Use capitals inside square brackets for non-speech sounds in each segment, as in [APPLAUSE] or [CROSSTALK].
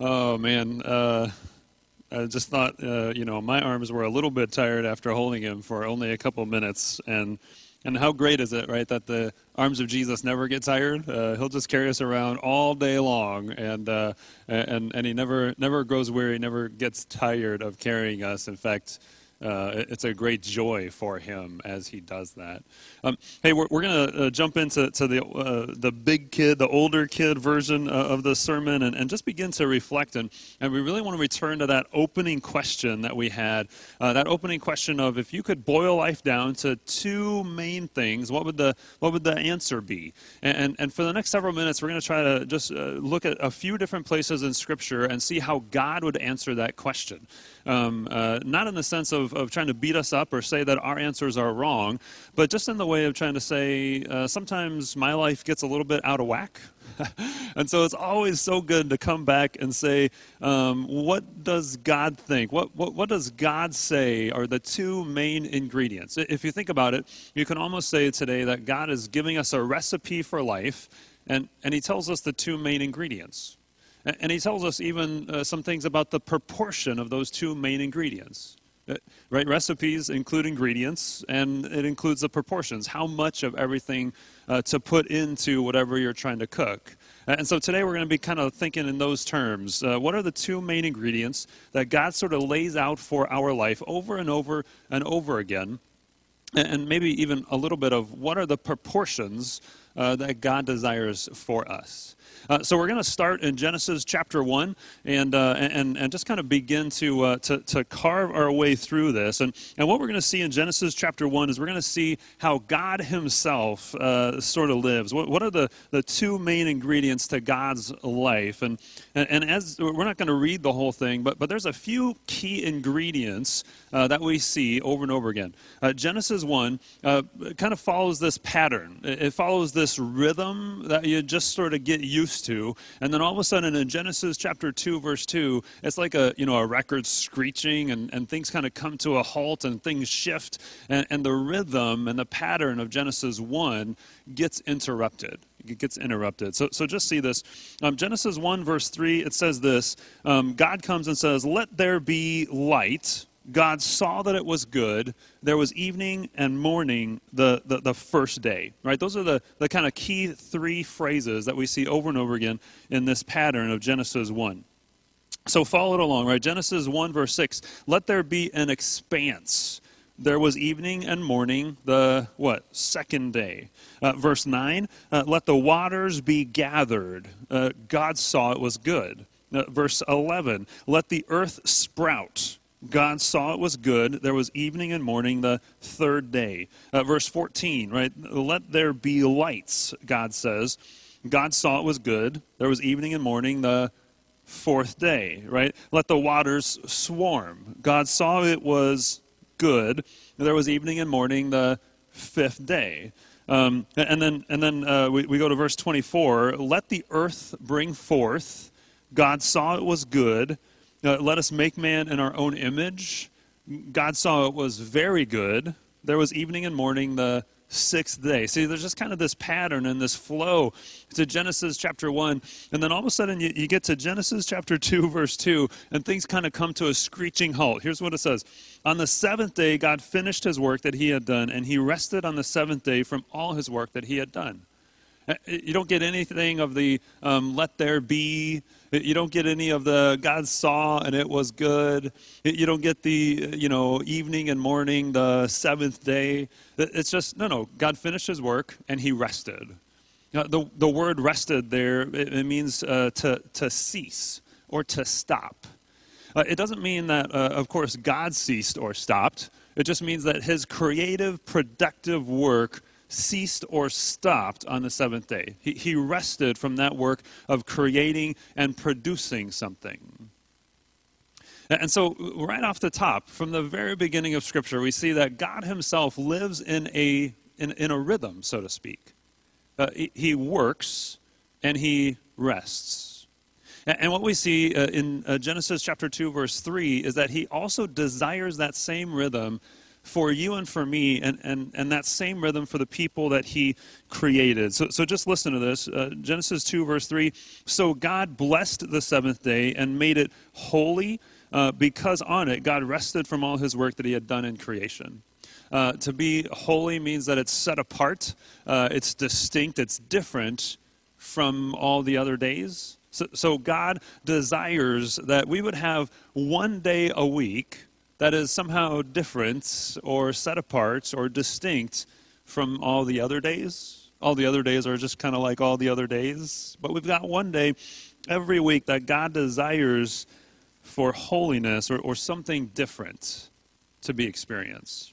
Oh man, uh, I just thought uh, you know my arms were a little bit tired after holding him for only a couple minutes, and and how great is it, right, that the arms of Jesus never get tired? Uh, he'll just carry us around all day long, and uh, and and he never never grows weary, never gets tired of carrying us. In fact uh, it's a great joy for him as he does that. Um, hey, we're, we're going to uh, jump into to the uh, the big kid, the older kid version uh, of the sermon, and, and just begin to reflect. And, and we really want to return to that opening question that we had. Uh, that opening question of if you could boil life down to two main things, what would the what would the answer be? And and, for the next several minutes, we're going to try to just uh, look at a few different places in Scripture and see how God would answer that question. Um, not in the sense of of, of trying to beat us up or say that our answers are wrong, but just in the way of trying to say uh, sometimes my life gets a little bit out of whack. [LAUGHS] and so it's always so good to come back and say, um, what does God think? What, what, what does God say are the two main ingredients? If you think about it, you can almost say today that God is giving us a recipe for life, and, and He tells us the two main ingredients. And he tells us even uh, some things about the proportion of those two main ingredients. Uh, right? Recipes include ingredients, and it includes the proportions, how much of everything uh, to put into whatever you're trying to cook. And so today we're going to be kind of thinking in those terms. Uh, what are the two main ingredients that God sort of lays out for our life over and over and over again? And maybe even a little bit of what are the proportions uh, that God desires for us. Uh, so we're going to start in Genesis chapter 1 and, uh, and, and just kind of begin to, uh, to, to carve our way through this. And, and what we're going to see in Genesis chapter 1 is we're going to see how God himself uh, sort of lives. What, what are the, the two main ingredients to God's life? And, and, and as we're not going to read the whole thing, but, but there's a few key ingredients uh, that we see over and over again. Uh, Genesis 1 kind of follows this pattern, it follows this rhythm that you just sort of get used used to. And then all of a sudden in Genesis chapter 2, verse 2, it's like a, you know, a record screeching and, and things kind of come to a halt and things shift. And, and the rhythm and the pattern of Genesis 1 gets interrupted. It gets interrupted. So, so just see this. Um, Genesis 1, verse 3, it says this um, God comes and says, Let there be light. God saw that it was good. There was evening and morning the, the, the, first day. Right? Those are the, the kind of key three phrases that we see over and over again in this pattern of Genesis 1. So follow it along, right? Genesis 1, verse 6. Let there be an expanse. There was evening and morning, the what? Second day. Uh, verse 9. Uh, let the waters be gathered. Uh, God saw it was good. Uh, verse 11. Let the earth sprout. God saw it was good. There was evening and morning the third day. Uh, verse 14, right? Let there be lights, God says. God saw it was good. There was evening and morning the fourth day, right? Let the waters swarm. God saw it was good. There was evening and morning the fifth day. Um, and then, and then uh, we, we go to verse 24. Let the earth bring forth. God saw it was good. Uh, let us make man in our own image. God saw it was very good. There was evening and morning the sixth day. See, there's just kind of this pattern and this flow to Genesis chapter 1. And then all of a sudden you, you get to Genesis chapter 2, [LAUGHS] verse 2, and things kind of come to a screeching halt. Here's what it says On the seventh day, God finished his work that he had done, and he rested on the seventh day from all his work that he had done. Uh, you don't get anything of the um, let there be. You don't get any of the God saw and it was good. You don't get the, you know, evening and morning, the seventh day. It's just, no, no. God finished his work and he rested. You know, the, the word rested there, it, it means uh, to, to cease or to stop. Uh, it doesn't mean that, uh, of course, God ceased or stopped. It just means that his creative, productive work ceased or stopped on the seventh day. He, he rested from that work of creating and producing something. And so, right off the top, from the very beginning of Scripture, we see that God Himself lives in a, in, in a rhythm, so to speak. Uh, he, he, works and He rests. And, what we see uh, in uh, Genesis chapter 2, verse 3, is that He also desires that same rhythm for you and for me, and, and, and that same rhythm for the people that He created. So, so just listen to this uh, Genesis 2, verse 3. So God blessed the seventh day and made it holy uh, because on it God rested from all His work that He had done in creation. Uh, to be holy means that it's set apart, uh, it's distinct, it's different from all the other days. So, so, God desires that we would have one day a week that is somehow different or set apart or distinct from all the other days. All the other days are just kind of like all the other days. But we've got one day every week that God desires for holiness or, or something different to be experienced.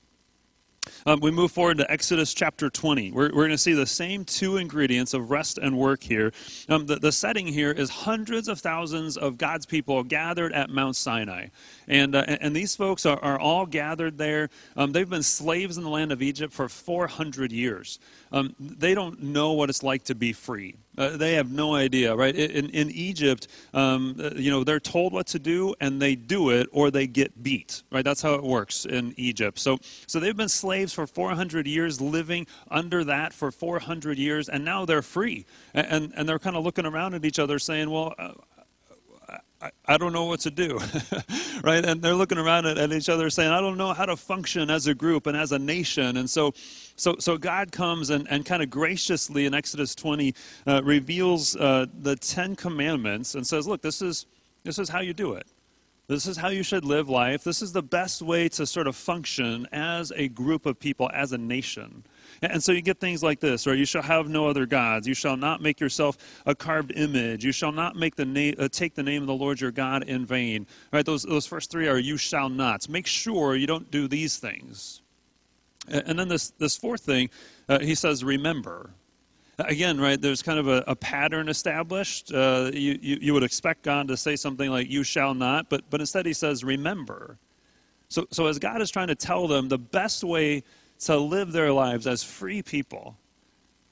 Um, we move forward to Exodus chapter 20. We're, we're going to see the same two ingredients of rest and work here. Um, the, the setting here is hundreds of thousands of God's people gathered at Mount Sinai. And, uh, and these folks are, are all gathered there. Um, they've been slaves in the land of Egypt for 400 years. Um, they don't know what it's like to be free. Uh, they have no idea, right? In, in Egypt, um, uh, you know, they're told what to do and they do it or they get beat, right? That's how it works in Egypt. So, so they've been slaves for 400 years, living under that for 400 years, and now they're free. And, and, and they're kind of looking around at each other saying, well, uh, I, I don't know what to do, [LAUGHS] right? And they're looking around at, at, each other saying, I don't know how to function as a group and as a nation. And so, so, so God comes and, and kind of graciously in Exodus 20 uh, reveals uh, the Ten Commandments and says, look, this is, this is how you do it. This is how you should live life. This is the best way to sort of function as a group of people, as a nation. And so you get things like this, right? You shall have no other gods. You shall not make yourself a carved image. You shall not make the na- uh, take the name of the Lord your God in vain. Right? Those, those first three are you shall not. Make sure you don't do these things. And then this, this fourth thing, uh, he says, remember. Again, right, there's kind of a, a pattern established. Uh, you, you, you would expect God to say something like, you shall not, but, but instead he says, remember. So, so as God is trying to tell them the best way to live their lives as free people.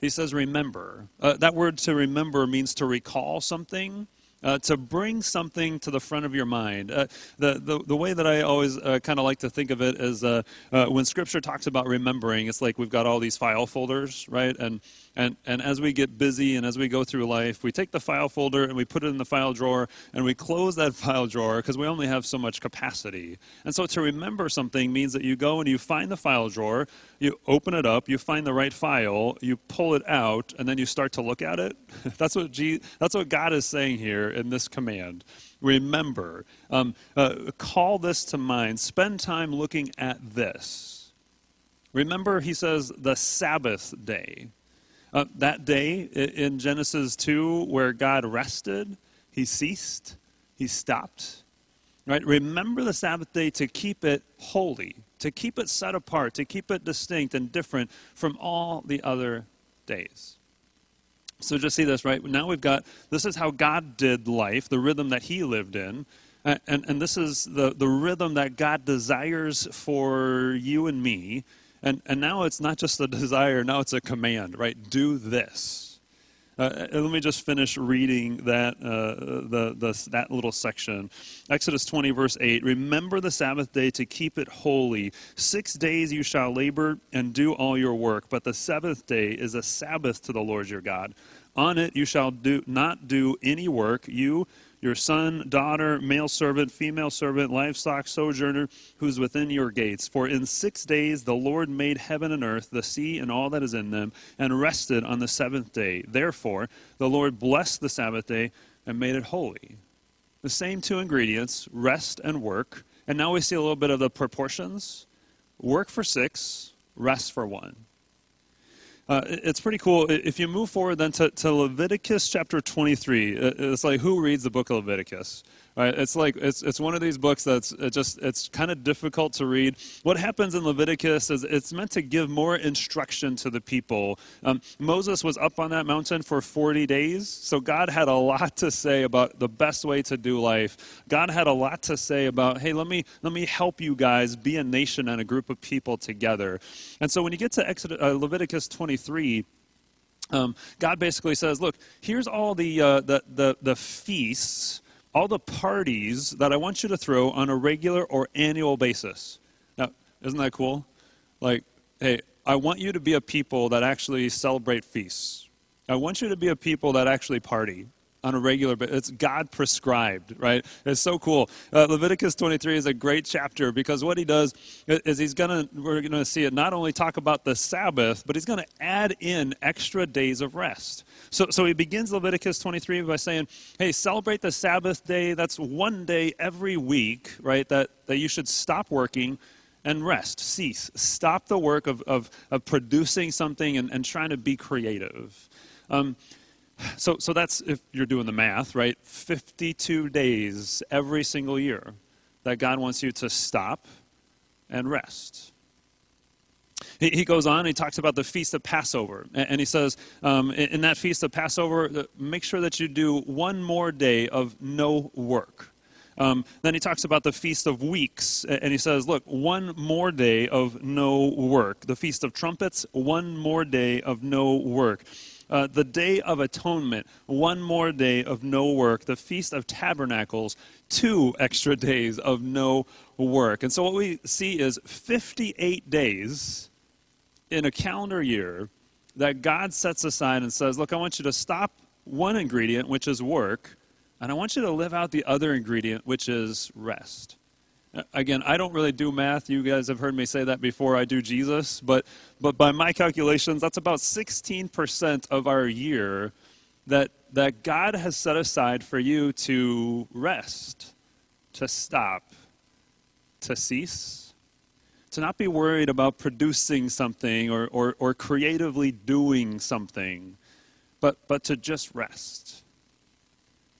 He says, remember. Uh, that word to remember means to recall something. Uh, to bring something to the front of your mind. Uh, the, the, the way that I always uh, kind of like to think of it is uh, uh, when Scripture talks about remembering, it's like we've got all these file folders, right? And and, and as we get busy and as we go through life, we take the file folder and we put it in the file drawer and we close that [LAUGHS] file drawer because we only have so much capacity. And so to remember something means that you go and you find the file drawer, you open it up, you find the right file, you pull it out, and then you start to look at it. [LAUGHS] that's, what G, that's what God is saying here in this command. Remember. Um, uh, call this to mind. Spend time looking at this. Remember, he says, the Sabbath day. Uh, that day in Genesis 2, where God rested, he ceased, he stopped. Right? Remember the Sabbath day to keep it holy, to keep it set apart, to keep it distinct and different from all the other days. So just see this, right? Now we've got this is how God did life, the rhythm that he lived in. And, and, this is the, the rhythm that God desires for you and me and, and now it's not just a [LAUGHS] desire, now it's a command, right? Do this. Uh, let me just finish reading that, uh, the, the, that little section. Exodus 20, verse 8 Remember the Sabbath day to keep it holy. Six days you shall labor and do all your work, but the seventh day is a Sabbath to the Lord your God. On it you shall do, not do any work, you your son, daughter, male servant, female servant, livestock, sojourner, who's within your gates. For in six days the Lord made heaven and earth, the sea and all that is in them, and rested on the seventh day. Therefore, the Lord blessed the Sabbath day and made it holy. The same two ingredients, rest and work. And now we see a little bit of the proportions work for six, rest for one. Uh, it's pretty cool. If you move forward then to, to Leviticus chapter 23, it's like who reads the book of Leviticus? Right? It's like it's it's one of these books that's it just it's kind of difficult to read. What happens in Leviticus is it's meant to give more instruction to the people. Um, Moses was up on that mountain for 40 days, so God had a lot to say about the best way to do life. God had a lot to say about hey, let me let me help you guys be a nation and a group of people together. And so when you get to Exodus, uh, Leviticus 23. Um, God basically says, "Look, here's all the, uh, the, the the feasts all the parties that I want you to throw on a regular or annual basis. Now, isn't that cool? like, hey, I want you to be a people that actually celebrate feasts. I want you to be a people that actually party on a regular basis. It's God prescribed, right? It's so cool. Uh, Leviticus 23 is a great chapter because what he does is he's going to, we're going to see it not only talk about the Sabbath, but he's going to add in extra days of rest. So, so he begins Leviticus 23 by saying, hey, celebrate the Sabbath day. That's one day every week, right? That, that you should stop working and rest, cease. Stop the work of, of, of producing something and, and trying to be creative. Um, so, so that's if you're doing the math, right? 52 days every single year that God wants you to stop and rest. He, he goes on, he talks about the Feast of Passover. And, and he says, um, in, in that Feast of Passover, uh, make sure that you do one more day of no work. Um, then he talks about the Feast of Weeks, and he says, Look, one more day of no work. The Feast of Trumpets, one more day of no work. Uh, the Day of Atonement, one more day of no work. The Feast of Tabernacles, two extra days of no work. And so what we see is 58 days in a calendar year that God sets aside and says, Look, I want you to stop one ingredient, which is work, and I want you to live out the other ingredient, which is rest. Again, I don't really do math. You guys have heard me say that before. I do Jesus. But, but by my calculations, that's about 16% of our year that, that God has set aside for you to rest, to stop, to cease, to not be worried about producing something or, or, or creatively doing something, but, but to just rest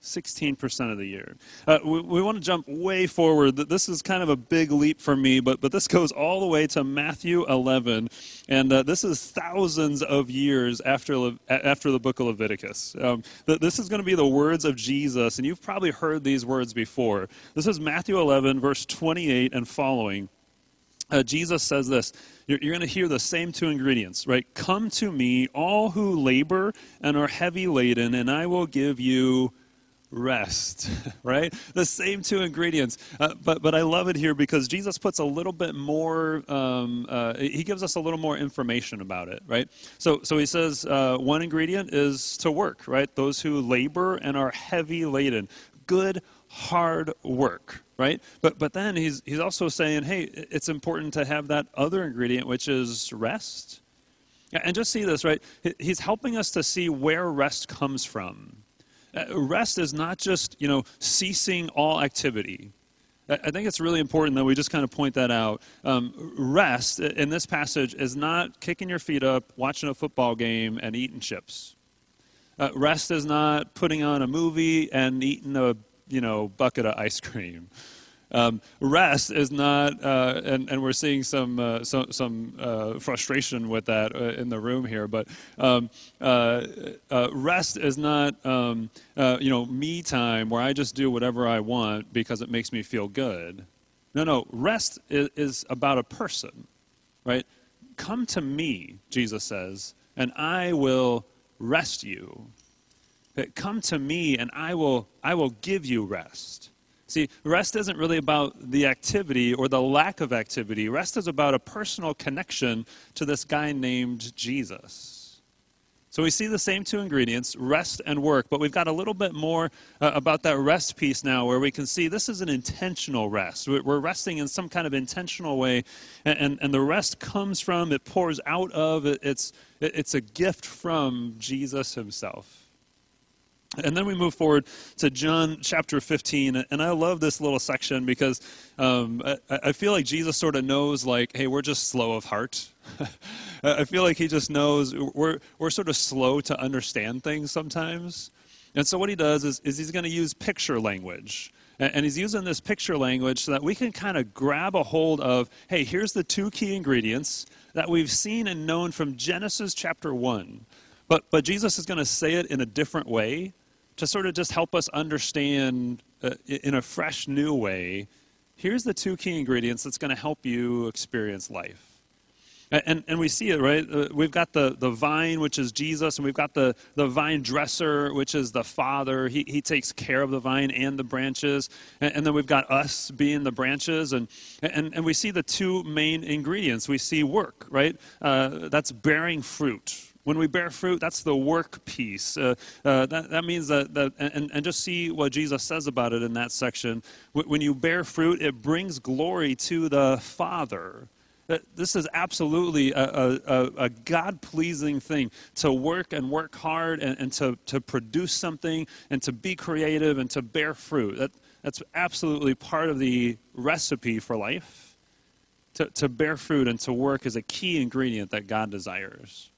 16% of the year. Uh, we, we want to jump way forward. This is kind of a big leap for me, but, but this goes all the way to Matthew 11. And uh, this is thousands of years after, Le- after the book of Leviticus. Um, this is going to be the words of Jesus, and you've probably heard these words before. This is Matthew 11, verse 28 and following. Uh, Jesus says this you're, you're going to hear the same two ingredients, right? Come to me, all who labor and are heavy laden, and I will give you rest, [LAUGHS] right? The same two ingredients. Uh, but, but I love it here because Jesus puts a little bit more, um, uh, he gives us a little more information about it, right? So, so he says uh, one ingredient is to work, right? Those who labor and are heavy laden. Good, hard work, right? But, but then he's, he's also saying, hey, it's important to have that other ingredient, which is rest. And just see this, right? He's helping us to see where rest comes from rest is not just, you know, ceasing all activity. I think it's really important that we just kind of point that out. Um, rest in this passage is not kicking your feet up, watching a football game, and eating chips. Uh, rest is not putting on a movie and eating a you know bucket of ice cream. Um, rest is not, uh, and, and we're seeing some, uh, so, some uh, frustration with that uh, in the room here, but um, uh, uh, rest is not, um, you know, me time where I just do whatever I want because it makes me feel good. No, no, rest is, is about a person, right? Come to me, Jesus says, and I will rest you. Come to me and I will, I will give you rest. See, rest isn't really about the activity or the lack of activity. Rest is about a personal connection to this guy named Jesus. So we see the same two ingredients, rest and work, but we've got a little bit more uh, about that rest piece now where we can see this is an intentional rest. We're resting in some kind of intentional way, and, and, and the rest comes from, it pours out of, it's, it's a gift from Jesus himself. And then we move forward to John chapter 15. And I love this little section because um, I, I, feel like Jesus sort of knows, like, hey, we're just slow of heart. [LAUGHS] I feel like he just knows we're, we're sort of slow to understand things sometimes. And so what he does is, is he's going to use picture language. And he's using this picture language so that we can kind of grab a hold of hey, here's the two key ingredients that we've seen and known from Genesis chapter 1. But, but Jesus is going to say it in a different way to sort of just help us understand uh, in a fresh, new way here's the two key ingredients that's going to help you experience life. And, and we see it, right? Uh, we've got the, the vine, which is Jesus, and we've got the, the vine dresser, which is the Father. He, he takes care of the vine and the branches. And, and then we've got us being the branches. And, and, and we see the two main ingredients. We see work, right? Uh, that's bearing fruit. When we bear fruit, that's the work piece. Uh, uh, that, that means that, that and, and just see what Jesus says about it in that section. When you bear fruit, it brings glory to the Father. This is absolutely a, a, a God pleasing thing to work and work hard and, and to, to produce something and to be creative and to bear fruit. That, that's absolutely part of the recipe for life. To, to bear fruit and to work is a key ingredient that God desires.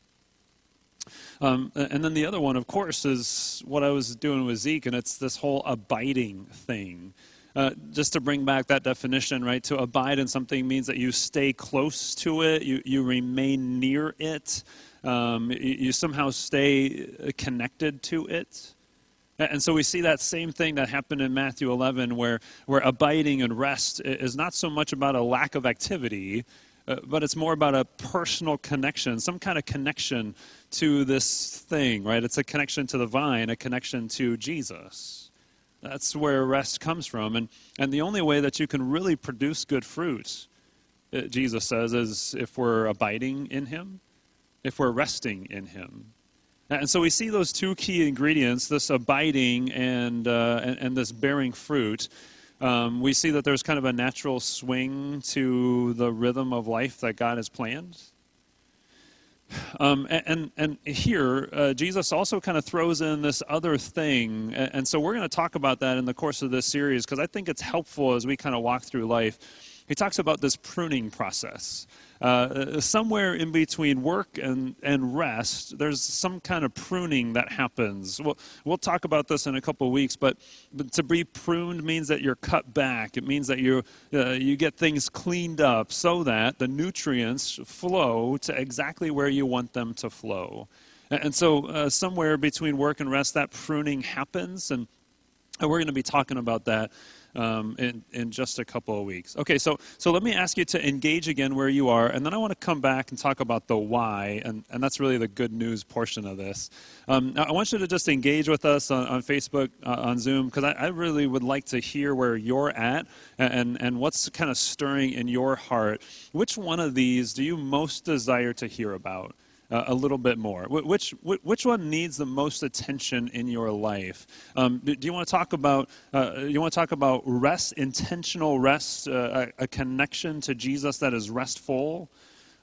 Um, and then the other one, of course, is what I was doing with Zeke, and it's this whole abiding thing. Uh, just to bring back that definition, right? To abide in something means that you stay close to it, you, you remain near it, um, you, you, somehow stay uh, connected to it. And so we see that same thing that happened in Matthew 11, where, where abiding and rest is not so much about a lack of activity, uh, but it's more about a personal connection, some kind of connection to this thing, right? It's a connection to the vine, a connection to Jesus. That's where rest comes from. And, and the only way that you can really produce good fruit, uh, Jesus says, is if we're abiding in Him, if we're resting in Him. And so we see those two key ingredients, this abiding and, uh, and, and, this bearing fruit. Um, we see that there's kind of a natural swing to the rhythm of life that God has planned. Um, and, and here, uh, Jesus also kind of throws in this other thing. And, so we're going to talk about that in the course of this series because I think it's helpful as we kind of walk through life. He talks about this pruning process. Uh, somewhere in between work and, and rest, there's some kind of pruning that happens. We'll, we'll talk about this in a couple of weeks, but, but to be pruned means that you're cut back. It means that you, uh, you get things cleaned up so that the nutrients flow to exactly where you want them to flow. And, and so, uh, somewhere between work and rest, that pruning happens. And, and we're going to be talking about that um, in, in just a couple of weeks. Okay, so, so let me ask you to engage again where you are, and then I want to come back and talk about the why, and, and that's really the good news portion of this. Um, I want you to just engage with us on, on Facebook, uh, on Zoom, because I, I, really would like to hear where you're at and, and what's kind of stirring in your heart. Which one of these do you most desire to hear about? Uh, a little bit more? Which, which one needs the most attention in your life? Um, do you want to talk about uh, you want to talk about rest, intentional rest, uh, a, a, connection to Jesus that is restful?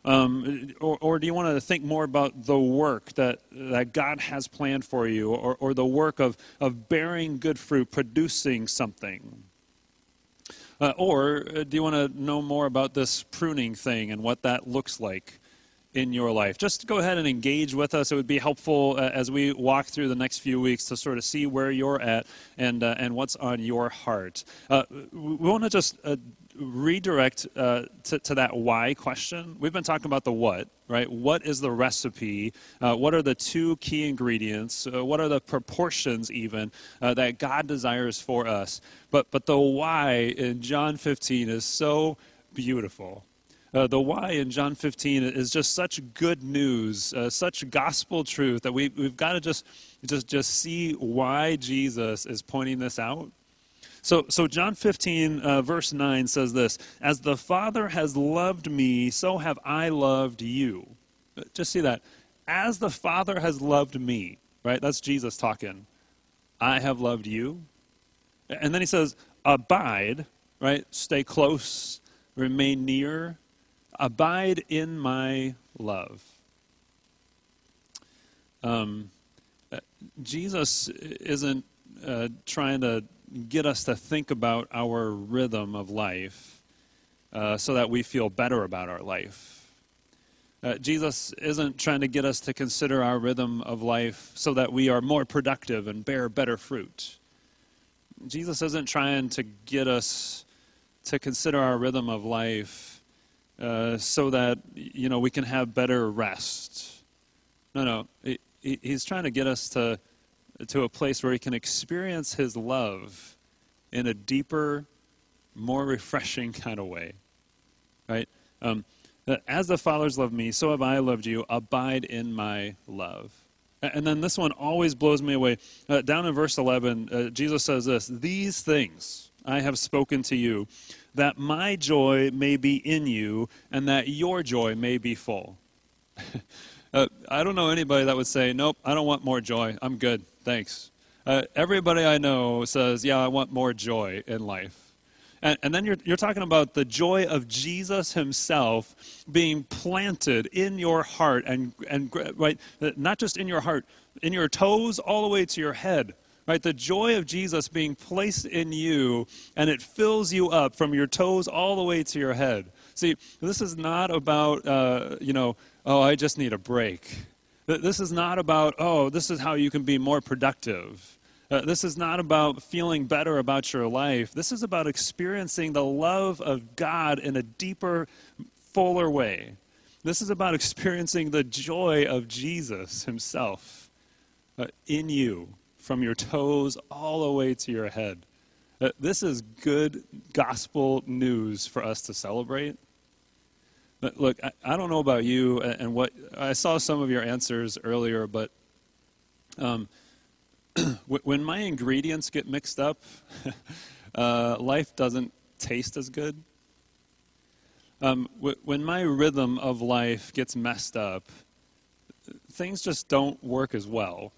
Um, or, or, do you want to think more about the work that, that God has planned for you, or, or the work of, of bearing good fruit, producing something? Uh, or uh, do you want to know more about this pruning thing and what that looks like? In your life. Just go ahead and engage with us. It would be helpful uh, as we walk through the next few weeks to sort of see where you're at and, uh, and what's on your heart. Uh, we want to just uh, redirect uh, to, to, that why question. We've been talking about the what, right? What is the recipe? Uh, what are the two key ingredients? what are the proportions, even, that God desires for us? But, but the why in John 15 is so beautiful. Uh, the why in John 15 is just such good news, uh, such gospel truth that we, we've got to just, just, just see why Jesus is pointing this out. So, so John 15, uh, verse 9 says this As the Father has loved me, so have I loved you. Uh, just see that. As the Father has loved me, right? That's Jesus talking. I have loved you. And then he says, Abide, right? Stay close, remain near, Abide in my love. Um, uh, Jesus isn't uh, trying to get us to think about our rhythm of life uh, so that we feel better about our life. Uh, Jesus isn't trying to get us to consider our rhythm of life so that we are more productive and bear better fruit. Jesus isn't trying to get us to consider our rhythm of life uh, so that you know we can have better rest. No, no, he, he's trying to get us to to a place where he can experience his love in a deeper, more refreshing [LAUGHS] kind of way, right? Um, as the Father's loved me, so have I loved you. Abide in my love. And then this one always blows me away. Uh, down in verse 11, uh, Jesus says this These things I have spoken to you, that my joy may be in you, and that your joy may be full. [LAUGHS] uh, I don't know anybody that would say, Nope, I don't want more joy. I'm good. Thanks. Uh, everybody I know says, Yeah, I want more joy in life. And, and then you're, you're talking about the joy of Jesus himself being planted in your heart, and, and right, not just in your heart, in your toes all the way to your head. Right, the joy of Jesus being placed in you, and it fills you up from your toes all the way to your head. See, this is not about, uh, you know, oh, I just need a break. This is not about, oh, this is how you can be more productive. Uh, this is not about feeling better about your life. This is about experiencing the love of God in a deeper, fuller way. This is about [LAUGHS] experiencing the joy of Jesus himself uh, in you, from your toes all the way to your head. Uh, this is good gospel news for us to celebrate. But look, I, I, don't know about you and what I saw some of your answers earlier, but um, [CLEARS THROAT] when my ingredients get mixed up, [LAUGHS] uh, life doesn't taste as good. Um, when my rhythm of life gets messed up, things just don't work as well.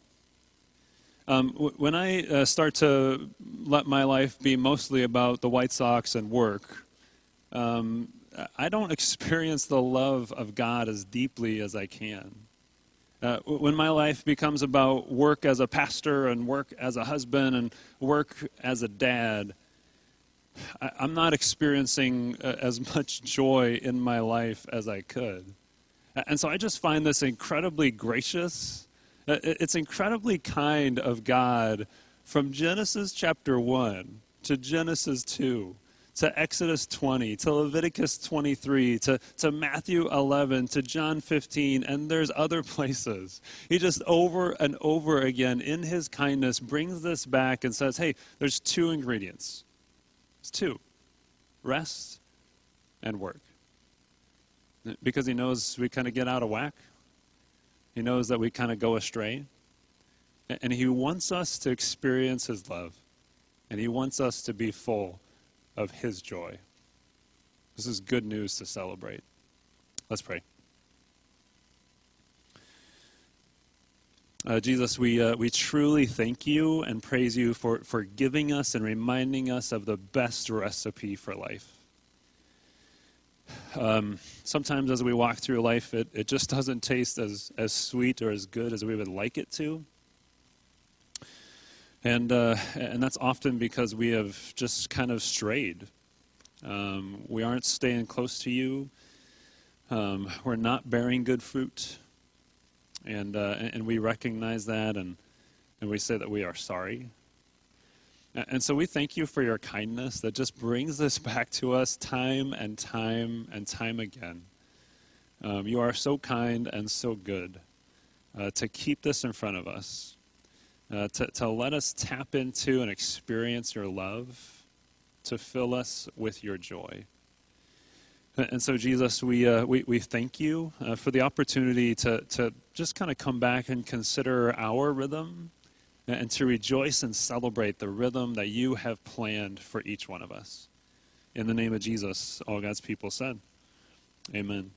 Um, when I uh, start to let my life be mostly about the White Sox and work, um, I don't [LAUGHS] experience the love of God as deeply as I can. Uh, when my life becomes about work as a pastor and work as a husband and work as a dad, I, am not experiencing uh, as [LAUGHS] much joy in my life as I could. And so I just find this incredibly gracious. Uh, it's incredibly kind of God from Genesis chapter 1 to Genesis 2 to Exodus 20, to Leviticus 23, to, to Matthew 11, to John 15, and there's other [LAUGHS] places. He just over and over again, in his kindness, brings this back and says, hey, there's two ingredients. It's two rest and work. Because he knows we kind of get out of whack, he knows that we kind of go astray. And he wants us to experience his love, and he wants us to be full of his joy. This is good news to celebrate. Let's pray. Uh, Jesus, we, uh, we truly thank you and praise you for, for giving us and reminding us of the best recipe for life. Um, sometimes as we walk through life, it, it just doesn't taste as, as sweet or as good as we would like it to. And, uh, and that's often because we have just kind of strayed. Um, we aren't staying close to you. Um, we're not bearing good fruit. And, uh, and we recognize that and, and we say that we are sorry. And so we thank you for your kindness that just brings this back to us time and time and time again. Um, you are so kind and so good uh, to keep this in front of us uh, to, to let us tap into and experience your love, to fill us with your joy. And so, Jesus, we, uh, we, we thank you uh, for the opportunity to, to just kind of come back and consider our rhythm and to rejoice and celebrate the rhythm that you have planned for each one of us. In the name of Jesus, all God's people said, Amen.